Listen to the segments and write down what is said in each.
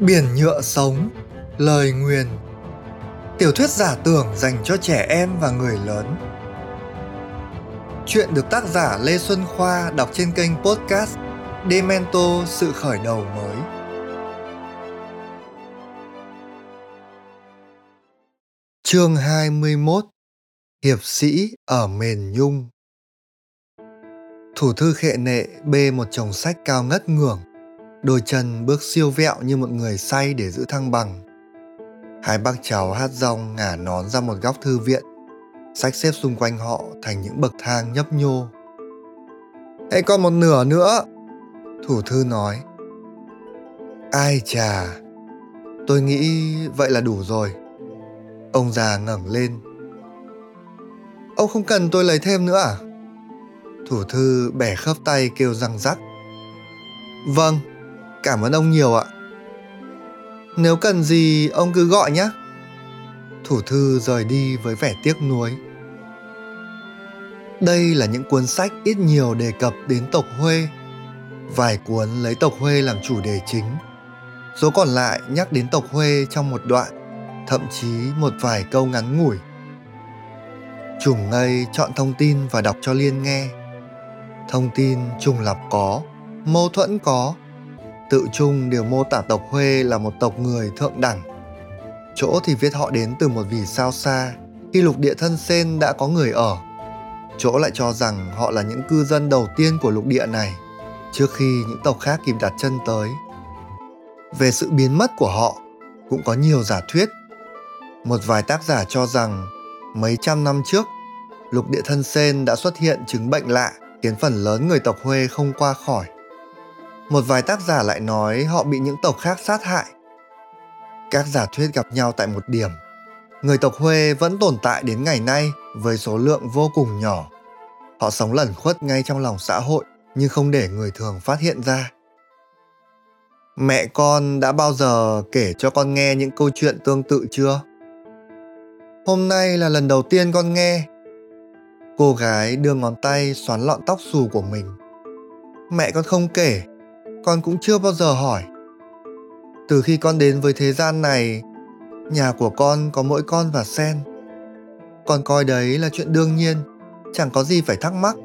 Biển nhựa sống, lời nguyền. Tiểu thuyết giả tưởng dành cho trẻ em và người lớn. Chuyện được tác giả Lê Xuân Khoa đọc trên kênh podcast Demento Sự Khởi Đầu Mới. Chương 21 Hiệp sĩ ở Mền Nhung. Thủ thư khệ nệ bê một chồng sách cao ngất ngưởng đôi chân bước siêu vẹo như một người say để giữ thăng bằng. Hai bác cháu hát rong ngả nón ra một góc thư viện, sách xếp xung quanh họ thành những bậc thang nhấp nhô. Hãy còn một nửa nữa, thủ thư nói. Ai chà, tôi nghĩ vậy là đủ rồi. Ông già ngẩng lên. Ông không cần tôi lấy thêm nữa à? Thủ thư bẻ khớp tay kêu răng rắc. Vâng, Cảm ơn ông nhiều ạ. Nếu cần gì ông cứ gọi nhé. Thủ thư rời đi với vẻ tiếc nuối. Đây là những cuốn sách ít nhiều đề cập đến tộc Huê. Vài cuốn lấy tộc Huê làm chủ đề chính. Số còn lại nhắc đến tộc Huê trong một đoạn, thậm chí một vài câu ngắn ngủi. Trùng ngây chọn thông tin và đọc cho Liên nghe. Thông tin trùng lập có, mâu thuẫn có, tự chung đều mô tả tộc Huê là một tộc người thượng đẳng. Chỗ thì viết họ đến từ một vì sao xa, khi lục địa thân sen đã có người ở. Chỗ lại cho rằng họ là những cư dân đầu tiên của lục địa này, trước khi những tộc khác kịp đặt chân tới. Về sự biến mất của họ, cũng có nhiều giả thuyết. Một vài tác giả cho rằng mấy trăm năm trước, lục địa thân sen đã xuất hiện chứng bệnh lạ khiến phần lớn người tộc Huê không qua khỏi. Một vài tác giả lại nói họ bị những tộc khác sát hại. Các giả thuyết gặp nhau tại một điểm. Người tộc Huê vẫn tồn tại đến ngày nay với số lượng vô cùng nhỏ. Họ sống lẩn khuất ngay trong lòng xã hội, nhưng không để người thường phát hiện ra. Mẹ con đã bao giờ kể cho con nghe những câu chuyện tương tự chưa? Hôm nay là lần đầu tiên con nghe. Cô gái đưa ngón tay xoắn lọn tóc xù của mình. Mẹ con không kể con cũng chưa bao giờ hỏi. Từ khi con đến với thế gian này, nhà của con có mỗi con và sen. Con coi đấy là chuyện đương nhiên, chẳng có gì phải thắc mắc.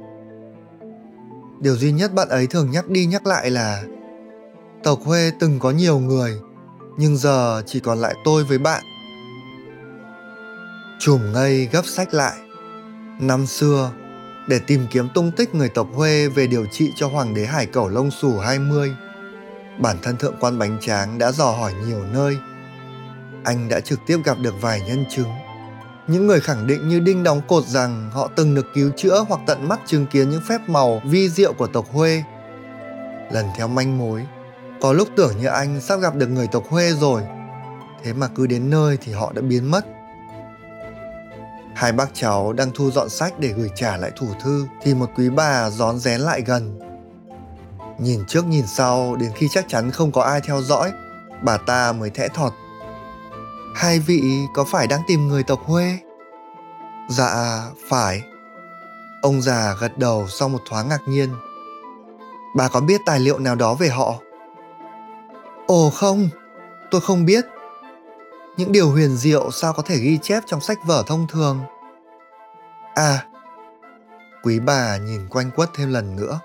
Điều duy nhất bạn ấy thường nhắc đi nhắc lại là tộc huê từng có nhiều người, nhưng giờ chỉ còn lại tôi với bạn. Chùm ngây gấp sách lại. Năm xưa để tìm kiếm tung tích người tộc Huê về điều trị cho Hoàng đế Hải Cẩu Lông Sủ 20. Bản thân thượng quan Bánh Tráng đã dò hỏi nhiều nơi. Anh đã trực tiếp gặp được vài nhân chứng. Những người khẳng định như đinh đóng cột rằng họ từng được cứu chữa hoặc tận mắt chứng kiến những phép màu vi diệu của tộc Huê. Lần theo manh mối, có lúc tưởng như anh sắp gặp được người tộc Huê rồi. Thế mà cứ đến nơi thì họ đã biến mất Hai bác cháu đang thu dọn sách để gửi trả lại thủ thư thì một quý bà rón rén lại gần. Nhìn trước nhìn sau đến khi chắc chắn không có ai theo dõi, bà ta mới thẽ thọt. Hai vị có phải đang tìm người tộc Huê? Dạ, phải. Ông già gật đầu sau một thoáng ngạc nhiên. Bà có biết tài liệu nào đó về họ? Ồ không, tôi không biết những điều huyền diệu sao có thể ghi chép trong sách vở thông thường? À quý bà nhìn quanh quất thêm lần nữa.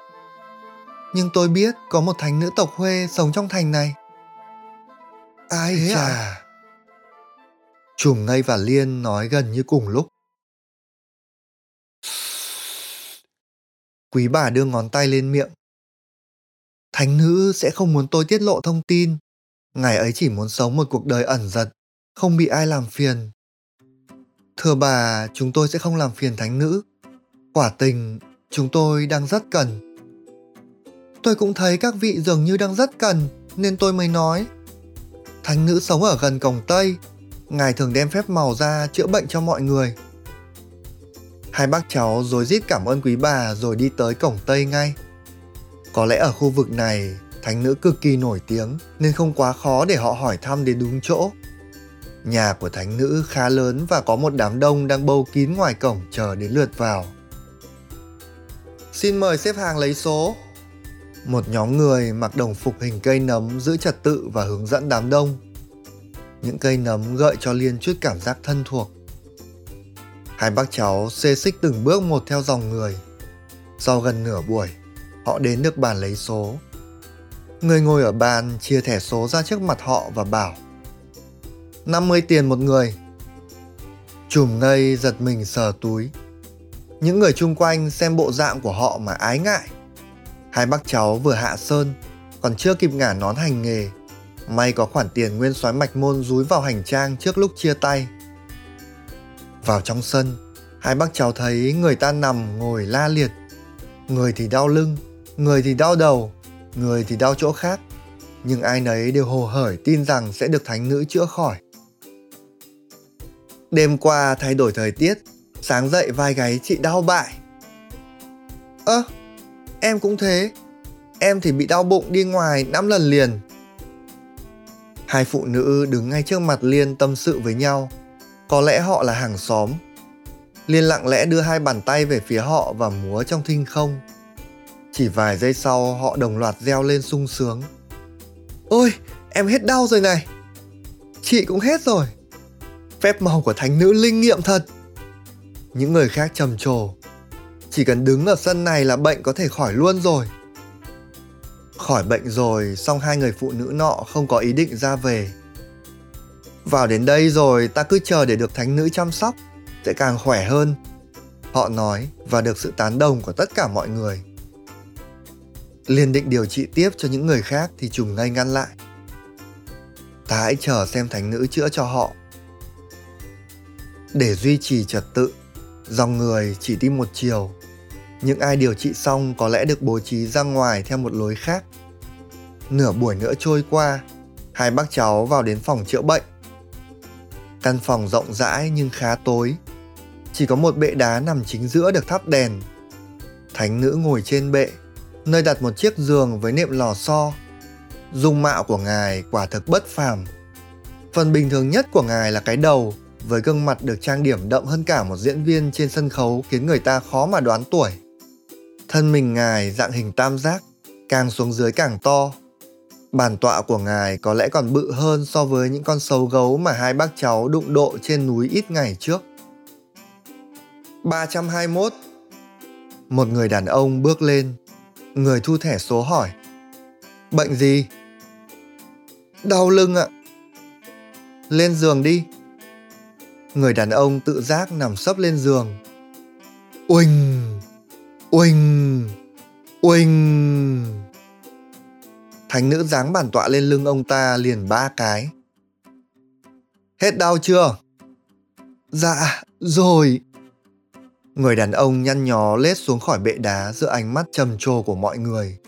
Nhưng tôi biết có một thánh nữ tộc huê sống trong thành này. Ai Thế chà. À? trùm ngây và liên nói gần như cùng lúc. Quý bà đưa ngón tay lên miệng. Thánh nữ sẽ không muốn tôi tiết lộ thông tin. Ngài ấy chỉ muốn sống một cuộc đời ẩn giật không bị ai làm phiền. Thưa bà, chúng tôi sẽ không làm phiền thánh nữ. Quả tình, chúng tôi đang rất cần. Tôi cũng thấy các vị dường như đang rất cần, nên tôi mới nói. Thánh nữ sống ở gần cổng tây, ngài thường đem phép màu ra chữa bệnh cho mọi người. Hai bác cháu rối rít cảm ơn quý bà rồi đi tới cổng tây ngay. Có lẽ ở khu vực này, thánh nữ cực kỳ nổi tiếng, nên không quá khó để họ hỏi thăm đến đúng chỗ. Nhà của thánh nữ khá lớn và có một đám đông đang bâu kín ngoài cổng chờ đến lượt vào. Xin mời xếp hàng lấy số. một nhóm người mặc đồng phục hình cây nấm giữ trật tự và hướng dẫn đám đông những cây nấm gợi cho liên chút cảm giác thân thuộc hai bác cháu xê xích từng bước một theo dòng người sau gần nửa buổi, họ đến được bàn lấy số người ngồi ở bàn chia thẻ số ra trước mặt họ và bảo 50 tiền một người. Chùm ngây giật mình sờ túi. Những người chung quanh xem bộ dạng của họ mà ái ngại. Hai bác cháu vừa hạ sơn, còn chưa kịp ngả nón hành nghề. May có khoản tiền nguyên soái mạch môn rúi vào hành trang trước lúc chia tay. Vào trong sân, hai bác cháu thấy người ta nằm ngồi la liệt. Người thì đau lưng, người thì đau đầu, người thì đau chỗ khác. Nhưng ai nấy đều hồ hởi tin rằng sẽ được thánh nữ chữa khỏi đêm qua thay đổi thời tiết sáng dậy vai gáy chị đau bại. Ơ à, em cũng thế. Em thì bị đau bụng đi ngoài năm lần liền. Hai phụ nữ đứng ngay trước mặt liên tâm sự với nhau. Có lẽ họ là hàng xóm. Liên lặng lẽ đưa hai bàn tay về phía họ và múa trong thinh không. Chỉ vài giây sau họ đồng loạt reo lên sung sướng. Ôi em hết đau rồi này. Chị cũng hết rồi phép màu của thánh nữ linh nghiệm thật. Những người khác trầm trồ. Chỉ cần đứng ở sân này là bệnh có thể khỏi luôn rồi. Khỏi bệnh rồi, xong hai người phụ nữ nọ không có ý định ra về. Vào đến đây rồi, ta cứ chờ để được thánh nữ chăm sóc, sẽ càng khỏe hơn. Họ nói và được sự tán đồng của tất cả mọi người. Liên định điều trị tiếp cho những người khác thì trùng ngay ngăn lại. Ta hãy chờ xem thánh nữ chữa cho họ để duy trì trật tự, dòng người chỉ đi một chiều. Những ai điều trị xong có lẽ được bố trí ra ngoài theo một lối khác. Nửa buổi nữa trôi qua, hai bác cháu vào đến phòng chữa bệnh. Căn phòng rộng rãi nhưng khá tối. Chỉ có một bệ đá nằm chính giữa được thắp đèn. Thánh nữ ngồi trên bệ, nơi đặt một chiếc giường với nệm lò xo. Dung mạo của ngài quả thực bất phàm. Phần bình thường nhất của ngài là cái đầu với gương mặt được trang điểm đậm hơn cả một diễn viên trên sân khấu khiến người ta khó mà đoán tuổi. Thân mình ngài dạng hình tam giác, càng xuống dưới càng to. Bàn tọa của ngài có lẽ còn bự hơn so với những con sâu gấu mà hai bác cháu đụng độ trên núi ít ngày trước. 321 Một người đàn ông bước lên. Người thu thẻ số hỏi. Bệnh gì? Đau lưng ạ. Lên giường đi. Người đàn ông tự giác nằm sấp lên giường Uỳnh Uỳnh Uỳnh Thánh nữ giáng bản tọa lên lưng ông ta liền ba cái Hết đau chưa? Dạ, rồi Người đàn ông nhăn nhó lết xuống khỏi bệ đá giữa ánh mắt trầm trồ của mọi người.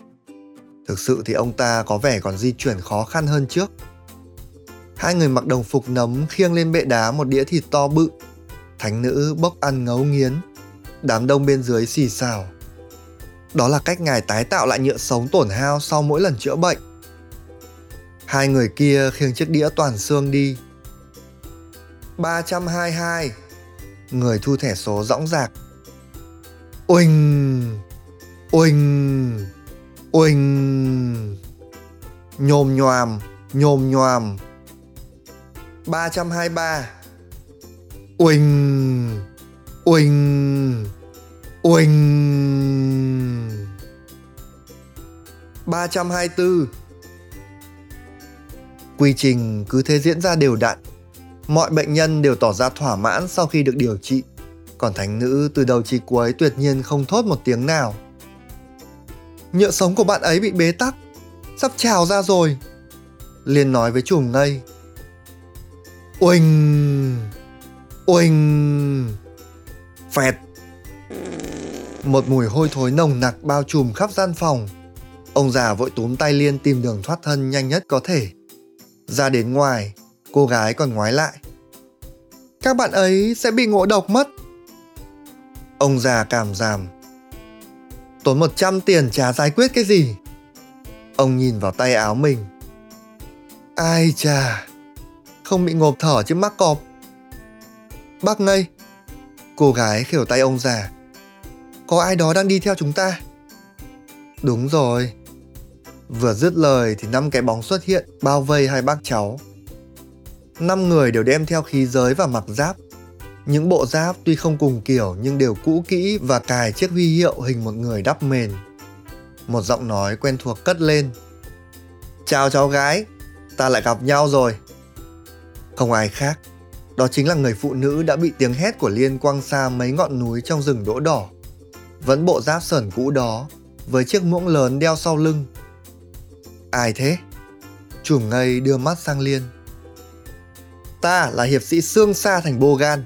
Thực sự thì ông ta có vẻ còn di chuyển khó khăn hơn trước. Hai người mặc đồng phục nấm khiêng lên bệ đá một đĩa thịt to bự. Thánh nữ bốc ăn ngấu nghiến. Đám đông bên dưới xì xào. Đó là cách ngài tái tạo lại nhựa sống tổn hao sau mỗi lần chữa bệnh. Hai người kia khiêng chiếc đĩa toàn xương đi. 322 Người thu thẻ số dõng dạc Uỳnh Uỳnh Uỳnh Nhồm nhòm Nhồm nhòm 323 Uỳnh Uỳnh Uỳnh 324 Quy trình cứ thế diễn ra đều đặn Mọi bệnh nhân đều tỏ ra thỏa mãn sau khi được điều trị, còn thánh nữ từ đầu chí cuối tuyệt nhiên không thốt một tiếng nào. Nhựa sống của bạn ấy bị bế tắc, sắp trào ra rồi. Liên nói với chùm ngây. Oanh Oanh Phẹt! Một mùi hôi thối nồng nặc bao trùm khắp gian phòng. Ông già vội túm tay Liên tìm đường thoát thân nhanh nhất có thể. Ra đến ngoài, cô gái còn ngoái lại. Các bạn ấy sẽ bị ngộ độc mất. Ông già cảm giảm. Tốn 100 tiền trả giải quyết cái gì? Ông nhìn vào tay áo mình. Ai chà, không bị ngộp thở chứ mắc cọp. Bác ngây. Cô gái khều tay ông già. Có ai đó đang đi theo chúng ta. Đúng rồi, Vừa dứt lời thì năm cái bóng xuất hiện bao vây hai bác cháu. Năm người đều đem theo khí giới và mặc giáp. Những bộ giáp tuy không cùng kiểu nhưng đều cũ kỹ và cài chiếc huy hiệu hình một người đắp mền. Một giọng nói quen thuộc cất lên. Chào cháu gái, ta lại gặp nhau rồi. Không ai khác, đó chính là người phụ nữ đã bị tiếng hét của Liên quăng xa mấy ngọn núi trong rừng đỗ đỏ. Vẫn bộ giáp sờn cũ đó, với chiếc muỗng lớn đeo sau lưng. Ai thế? Chùm ngây đưa mắt sang Liên. Ta là hiệp sĩ xương xa thành bô gan.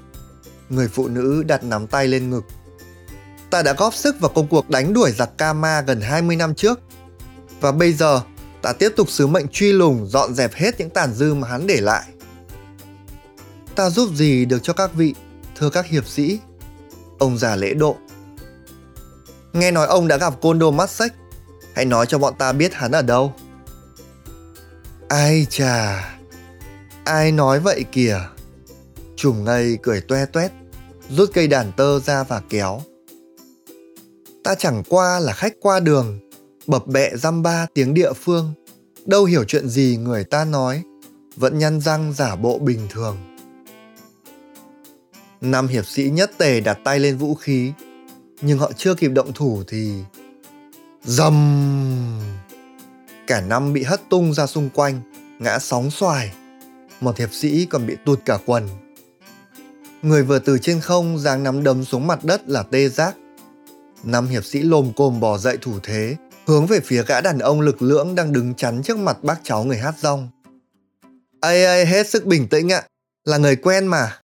Người phụ nữ đặt nắm tay lên ngực. Ta đã góp sức vào công cuộc đánh đuổi giặc Kama gần 20 năm trước. Và bây giờ, ta tiếp tục sứ mệnh truy lùng dọn dẹp hết những tàn dư mà hắn để lại. Ta giúp gì được cho các vị, thưa các hiệp sĩ? Ông già lễ độ. Nghe nói ông đã gặp côn đồ mắt sách. Hãy nói cho bọn ta biết hắn ở đâu. Ai chà, ai nói vậy kìa. chùm ngây cười toe toét, rút cây đàn tơ ra và kéo. Ta chẳng qua là khách qua đường, bập bẹ dăm ba tiếng địa phương, đâu hiểu chuyện gì người ta nói, vẫn nhăn răng giả bộ bình thường. Năm hiệp sĩ nhất tề đặt tay lên vũ khí, nhưng họ chưa kịp động thủ thì... Dầm! Cả năm bị hất tung ra xung quanh, ngã sóng xoài. Một hiệp sĩ còn bị tụt cả quần. Người vừa từ trên không giáng nắm đấm xuống mặt đất là tê giác. Năm hiệp sĩ lồm cồm bò dậy thủ thế, hướng về phía gã đàn ông lực lưỡng đang đứng chắn trước mặt bác cháu người hát rong. Ây ây, hết sức bình tĩnh ạ, là người quen mà.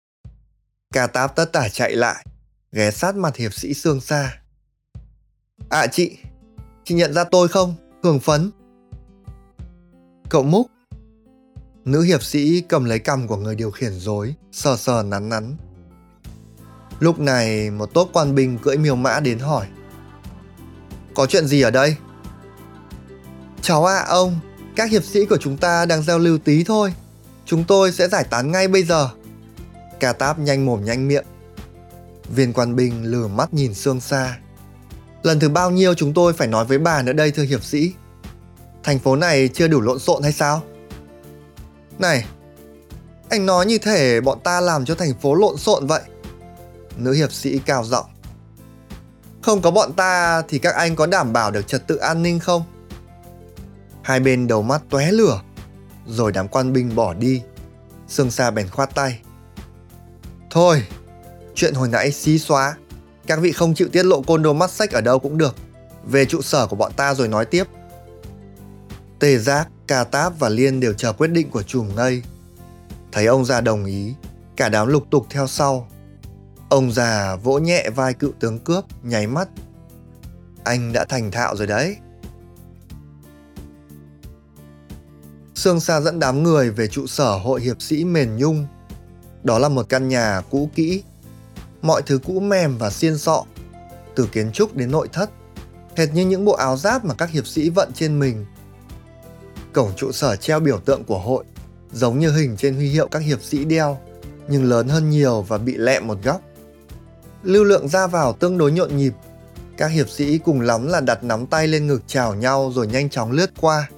Ca táp tất tả chạy lại, ghé sát mặt hiệp sĩ xương xa. À chị, chị nhận ra tôi không? Hưởng phấn. Cậu Múc. Nữ hiệp sĩ cầm lấy cằm của người điều khiển dối, sờ sờ nắn nắn. Lúc này một tốt quan binh cưỡi miêu mã đến hỏi. Có chuyện gì ở đây? Cháu ạ à, ông, các hiệp sĩ của chúng ta đang giao lưu tí thôi. Chúng tôi sẽ giải tán ngay bây giờ. Ca táp nhanh mồm nhanh miệng. Viên quan binh lừa mắt nhìn xương xa. Lần thứ bao nhiêu chúng tôi phải nói với bà nữa đây thưa hiệp sĩ? Thành phố này chưa đủ lộn xộn hay sao? Này, anh nói như thể bọn ta làm cho thành phố lộn xộn vậy. Nữ hiệp sĩ cao giọng. Không có bọn ta thì các anh có đảm bảo được trật tự an ninh không? Hai bên đầu mắt tóe lửa, rồi đám quan binh bỏ đi. Sương Sa bèn khoát tay. Thôi, chuyện hồi nãy xí xóa. Các vị không chịu tiết lộ côn đồ mắt sách ở đâu cũng được. Về trụ sở của bọn ta rồi nói tiếp. Tề Giác, Ca Táp và Liên đều chờ quyết định của chùm ngây. Thấy ông già đồng ý, cả đám lục tục theo sau. Ông già vỗ nhẹ vai cựu tướng cướp, nháy mắt. Anh đã thành thạo rồi đấy. Sương Sa dẫn đám người về trụ sở hội hiệp sĩ Mền Nhung. Đó là một căn nhà cũ kỹ, mọi thứ cũ mềm và xiên sọ, từ kiến trúc đến nội thất, hệt như những bộ áo giáp mà các hiệp sĩ vận trên mình. Cổng trụ sở treo biểu tượng của hội, giống như hình trên huy hiệu các hiệp sĩ đeo, nhưng lớn hơn nhiều và bị lẹm một góc. Lưu lượng ra vào tương đối nhộn nhịp, các hiệp sĩ cùng lắm là đặt nắm tay lên ngực chào nhau rồi nhanh chóng lướt qua.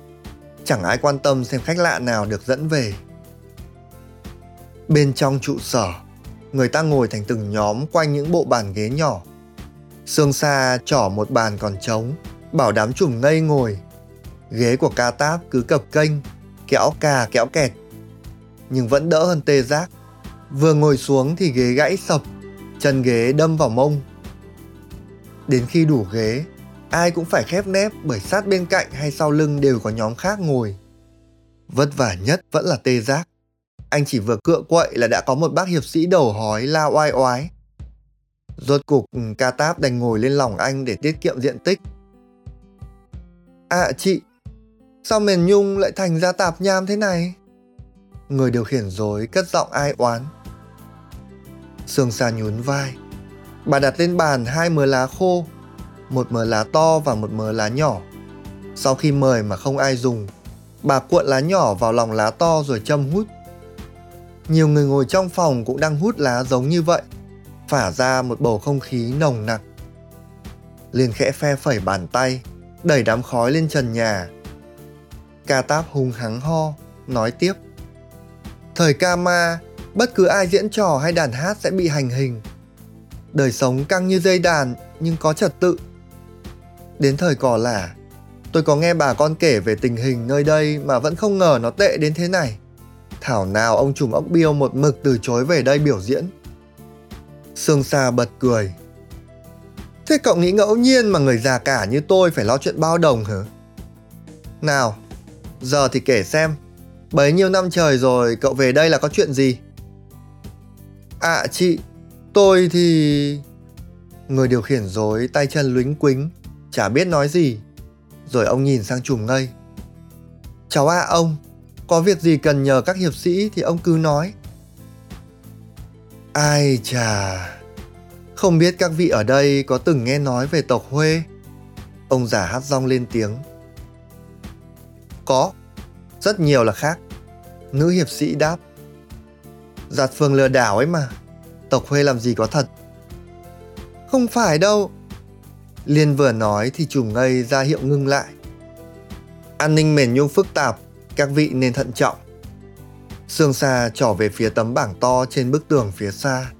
Chẳng ai quan tâm xem khách lạ nào được dẫn về. Bên trong trụ sở, người ta ngồi thành từng nhóm quanh những bộ bàn ghế nhỏ. Sương xa trỏ một bàn còn trống, bảo đám chùm ngây ngồi. Ghế của ca táp cứ cập kênh, kéo cà kéo kẹt. Nhưng vẫn đỡ hơn tê giác. Vừa ngồi xuống thì ghế gãy sập, chân ghế đâm vào mông. Đến khi đủ ghế, ai cũng phải khép nép bởi sát bên cạnh hay sau lưng đều có nhóm khác ngồi. Vất vả nhất vẫn là tê giác. Anh chỉ vừa cựa quậy là đã có một bác hiệp sĩ đầu hói la oai oái. Rốt cục ừ, ca táp đành ngồi lên lòng anh để tiết kiệm diện tích. À chị, sao mền nhung lại thành ra tạp nham thế này? Người điều khiển dối cất giọng ai oán. Sương xa nhún vai. Bà đặt lên bàn hai mớ lá khô, một mớ lá to và một mớ lá nhỏ. Sau khi mời mà không ai dùng, bà cuộn lá nhỏ vào lòng lá to rồi châm hút. Nhiều người ngồi trong phòng cũng đang hút lá giống như vậy, phả ra một bầu không khí nồng nặc. Liên khẽ phe phẩy bàn tay, đẩy đám khói lên trần nhà, Ca Táp hung hắng ho, nói tiếp. Thời ca ma, bất cứ ai diễn trò hay đàn hát sẽ bị hành hình. Đời sống căng như dây đàn nhưng có trật tự. Đến thời cỏ lả, tôi có nghe bà con kể về tình hình nơi đây mà vẫn không ngờ nó tệ đến thế này. Thảo nào ông trùm ốc biêu một mực từ chối về đây biểu diễn. Sương Sa bật cười. Thế cậu nghĩ ngẫu nhiên mà người già cả như tôi phải lo chuyện bao đồng hả? Nào, giờ thì kể xem, bấy nhiêu năm trời rồi cậu về đây là có chuyện gì? À chị, tôi thì... Người điều khiển dối tay chân luính quính, chả biết nói gì. Rồi ông nhìn sang trùm ngây. Cháu à ông, có việc gì cần nhờ các hiệp sĩ thì ông cứ nói. Ai chà, không biết các vị ở đây có từng nghe nói về tộc Huê? Ông già hát rong lên tiếng. Có, rất nhiều là khác. Nữ hiệp sĩ đáp. Giạt phường lừa đảo ấy mà, tộc Huê làm gì có thật. Không phải đâu. Liên vừa nói thì trùm ngây ra hiệu ngưng lại. An ninh mền nhung phức tạp, các vị nên thận trọng. Sương Sa trỏ về phía tấm bảng to trên bức tường phía xa.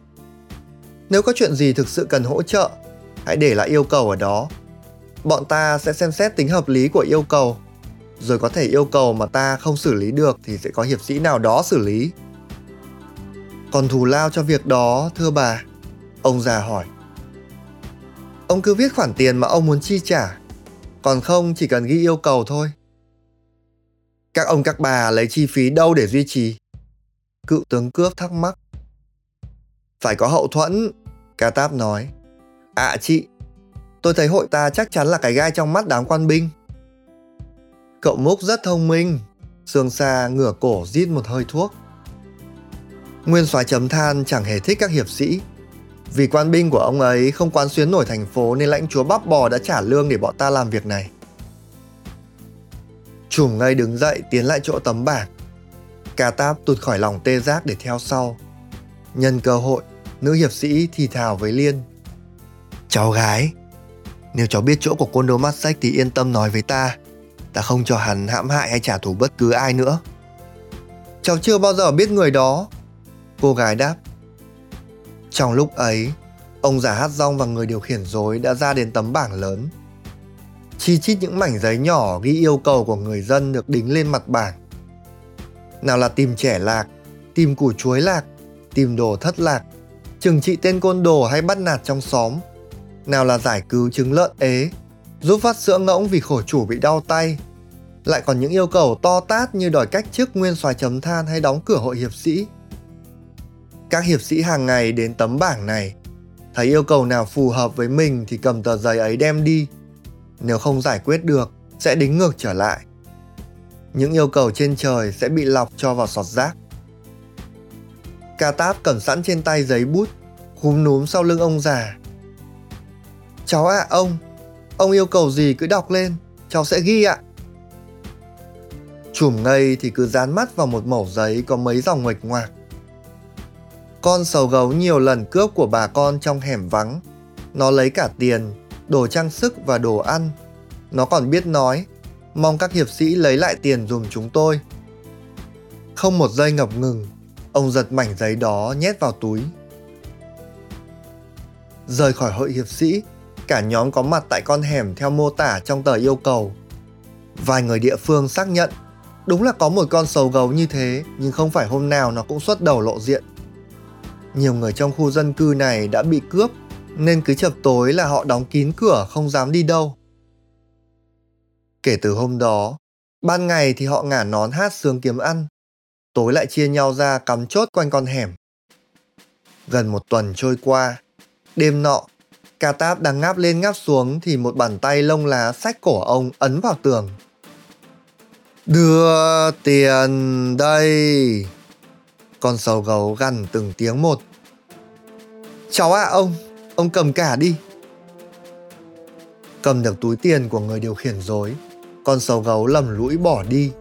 Nếu có chuyện gì thực sự cần hỗ trợ, hãy để lại yêu cầu ở đó. Bọn ta sẽ xem xét tính hợp lý của yêu cầu, rồi có thể yêu cầu mà ta không xử lý được thì sẽ có hiệp sĩ nào đó xử lý. Còn thù lao cho việc đó, thưa bà? Ông già hỏi. Ông cứ viết khoản tiền mà ông muốn chi trả, còn không chỉ cần ghi yêu cầu thôi. Các ông các bà lấy chi phí đâu để duy trì? Cựu tướng cướp thắc mắc. Phải có hậu thuẫn, Ca Táp nói. À chị, tôi thấy hội ta chắc chắn là cái gai trong mắt đám quan binh. Cậu Múc rất thông minh. Sương Sa ngửa cổ rít một hơi thuốc. Nguyên soái chấm than chẳng hề thích các hiệp sĩ. Vì quan binh của ông ấy không quán xuyến nổi thành phố nên lãnh chúa bắp bò đã trả lương để bọn ta làm việc này chủng ngay đứng dậy tiến lại chỗ tấm bảng. cà táp tụt khỏi lòng tê giác để theo sau. Nhân cơ hội, nữ hiệp sĩ thì thào với Liên. Cháu gái, nếu cháu biết chỗ của côn đồ mắt sách thì yên tâm nói với ta. Ta không cho hắn hãm hại hay trả thù bất cứ ai nữa. Cháu chưa bao giờ biết người đó. Cô gái đáp. Trong lúc ấy, ông già hát rong và người điều khiển dối đã ra đến tấm bảng lớn chi chít những mảnh giấy nhỏ ghi yêu cầu của người dân được đính lên mặt bảng. Nào là tìm trẻ lạc, tìm củ chuối lạc, tìm đồ thất lạc, trừng trị tên côn đồ hay bắt nạt trong xóm. Nào là giải cứu trứng lợn ế, giúp phát sữa ngỗng vì khổ chủ bị đau tay. Lại còn những yêu cầu to tát như đòi cách chức nguyên soái chấm than hay đóng cửa hội hiệp sĩ. Các hiệp sĩ hàng ngày đến tấm bảng này, thấy yêu cầu nào phù hợp với mình thì cầm tờ giấy ấy đem đi, nếu không giải quyết được sẽ đính ngược trở lại. Những yêu cầu trên trời sẽ bị lọc cho vào sọt rác. Ca táp cầm sẵn trên tay giấy bút khúm núm sau lưng ông già. Cháu ạ à, ông ông yêu cầu gì cứ đọc lên cháu sẽ ghi ạ. Chùm ngây thì cứ dán mắt vào một mẩu giấy có mấy dòng nguệch ngoạc. Con sầu gấu nhiều lần cướp của bà con trong hẻm vắng. Nó lấy cả tiền đồ trang sức và đồ ăn. Nó còn biết nói, mong các hiệp sĩ lấy lại tiền dùm chúng tôi. Không một giây ngập ngừng, ông giật mảnh giấy đó nhét vào túi. Rời khỏi hội hiệp sĩ, cả nhóm có mặt tại con hẻm theo mô tả trong tờ yêu cầu. Vài người địa phương xác nhận đúng là có một con sầu gấu như thế nhưng không phải hôm nào nó cũng xuất đầu lộ diện. Nhiều người trong khu dân cư này đã bị cướp nên cứ chập tối là họ đóng kín cửa không dám đi đâu. Kể từ hôm đó, ban ngày thì họ ngả nón hát sướng kiếm ăn, tối lại chia nhau ra cắm chốt quanh con hẻm. Gần một tuần trôi qua, đêm nọ, ca táp đang ngáp lên ngáp xuống thì một bàn tay lông lá sách cổ ông ấn vào tường. Đưa tiền đây. Con sầu gấu gằn từng tiếng một. Cháu ạ à, ông, Ông cầm cả đi. Cầm được túi tiền của người điều khiển dối, con sầu gấu lầm lũi bỏ đi.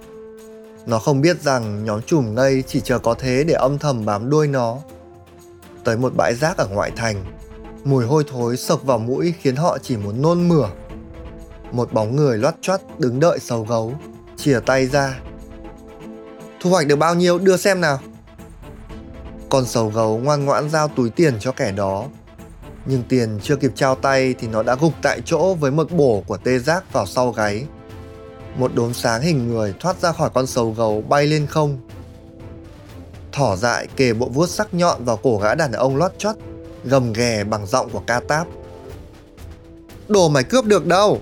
Nó không biết rằng nhóm chùm ngây chỉ chờ có thế để âm thầm bám đuôi nó. Tới một bãi rác ở ngoại thành, mùi hôi thối sộc vào mũi khiến họ chỉ muốn nôn mửa. Một bóng người loắt choắt đứng đợi sầu gấu, chìa tay ra. Thu hoạch được bao nhiêu đưa xem nào. Con sầu gấu ngoan ngoãn giao túi tiền cho kẻ đó. Nhưng tiền chưa kịp trao tay thì nó đã gục tại chỗ với một bổ của tê giác vào sau gáy. Một đốm sáng hình người thoát ra khỏi con sầu gấu bay lên không. Thỏ dại kề bộ vuốt sắc nhọn vào cổ gã đàn ông lót chót, gầm ghè bằng giọng của ca táp. Đồ mày cướp được đâu?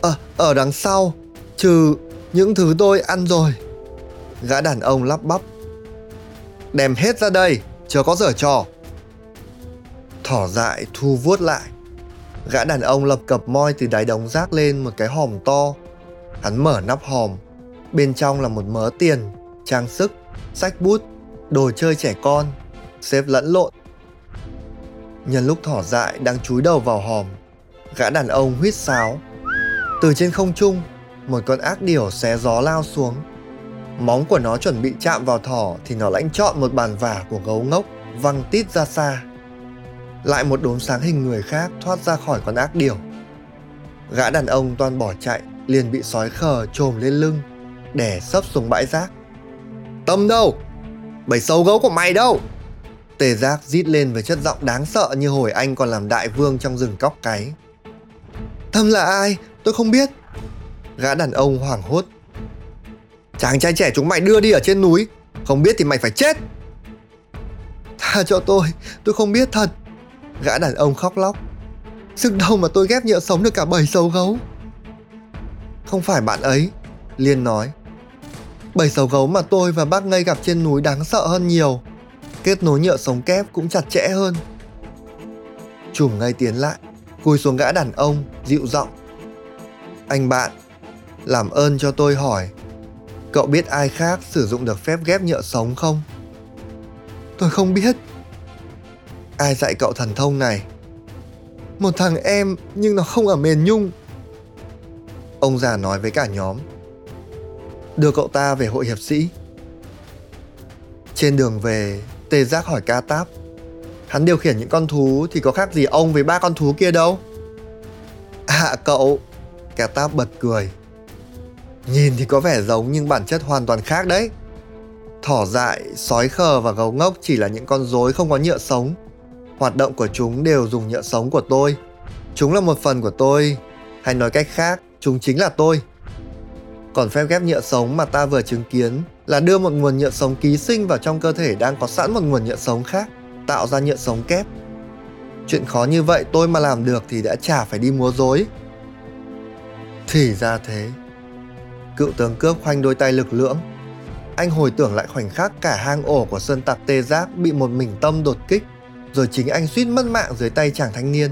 Ờ, ở đằng sau, trừ những thứ tôi ăn rồi. Gã đàn ông lắp bắp. Đem hết ra đây, chưa có dở trò. Thỏ dại thu vuốt lại. Gã đàn ông lập cập moi từ đáy đống rác lên một cái hòm to. Hắn mở nắp hòm. Bên trong là một mớ tiền, trang sức, sách bút, đồ chơi trẻ con, xếp lẫn lộn. Nhân lúc thỏ dại đang chúi đầu vào hòm, gã đàn ông huýt sáo. Từ trên không trung, một con ác điểu xé gió lao xuống. Móng của nó chuẩn bị chạm vào thỏ thì nó lãnh chọn một bàn vả của gấu ngốc văng tít ra xa. Lại một đốm sáng hình người khác thoát ra khỏi con ác điểu. Gã đàn ông toàn bỏ chạy liền bị sói khờ trồm lên lưng, đè sấp xuống bãi rác. Tâm đâu? Bầy sâu gấu của mày đâu? Tề giác rít lên với chất giọng đáng sợ như hồi anh còn làm đại vương trong rừng cóc cái. Tâm là ai? Tôi không biết. Gã đàn ông hoảng hốt. Chàng trai trẻ chúng mày đưa đi ở trên núi. Không biết thì mày phải chết. Tha cho tôi, tôi không biết thật. Gã đàn ông khóc lóc. Sức đâu mà tôi ghép nhựa sống được cả bầy sầu gấu. Không phải bạn ấy, Liên nói. Bầy sầu gấu mà tôi và bác ngây gặp trên núi đáng sợ hơn nhiều. Kết nối nhựa sống kép cũng chặt chẽ hơn. Chùm ngay tiến lại, cúi xuống gã đàn ông, dịu giọng. Anh bạn, làm ơn cho tôi hỏi, cậu biết ai khác sử dụng được phép ghép nhựa sống không? Tôi không biết. Ai dạy cậu thần thông này? Một thằng em nhưng nó không ở mền nhung. Ông già nói với cả nhóm đưa cậu ta về hội hiệp sĩ. Trên đường về, Tê Giác hỏi ca táp. Hắn điều khiển những con thú thì có khác gì ông với ba con thú kia đâu? À cậu, ca táp bật cười. Nhìn thì có vẻ giống nhưng bản chất hoàn toàn khác đấy. Thỏ dại, sói khờ và gấu ngốc chỉ là những con rối không có nhựa sống. Hoạt động của chúng đều dùng nhựa sống của tôi. Chúng là một phần của tôi. Hay nói cách khác, chúng chính là tôi. Còn phép ghép nhựa sống mà ta vừa chứng kiến là đưa một nguồn nhựa sống ký sinh vào trong cơ thể đang có sẵn một nguồn nhựa sống khác, tạo ra nhựa sống kép. Chuyện khó như vậy tôi mà làm được thì đã chả phải đi múa dối. Thì ra thế. Cựu tướng cướp khoanh đôi tay lực lưỡng. Anh hồi tưởng lại khoảnh khắc cả hang ổ của sơn tặc tê giác bị một mình tâm đột kích, rồi chính anh suýt mất mạng dưới tay chàng thanh niên.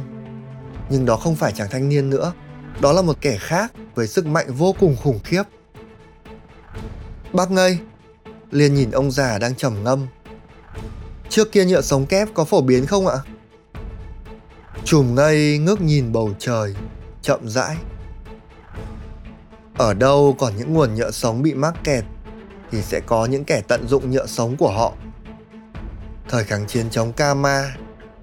Nhưng đó không phải chàng thanh niên nữa, đó là một kẻ khác với sức mạnh vô cùng khủng khiếp. Bác ngây, liền nhìn ông già đang trầm ngâm. Trước kia nhựa sống kép có phổ biến không ạ? Chùm ngây ngước nhìn bầu trời, chậm rãi. Ở đâu còn những nguồn nhựa sống bị mắc kẹt thì sẽ có những kẻ tận dụng nhựa sống của họ. Thời kháng chiến chống Kama,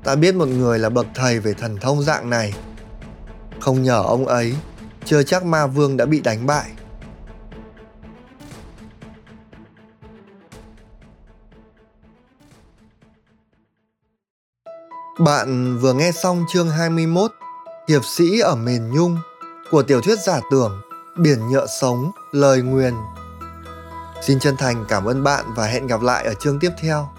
ta biết một người là bậc thầy về thần thông dạng này. Không nhờ ông ấy, chưa chắc ma vương đã bị đánh bại. Bạn vừa nghe xong chương 21 Hiệp sĩ ở miền Nhung của tiểu thuyết giả tưởng Biển nhựa sống, lời nguyền. Xin chân thành cảm ơn bạn và hẹn gặp lại ở chương tiếp theo.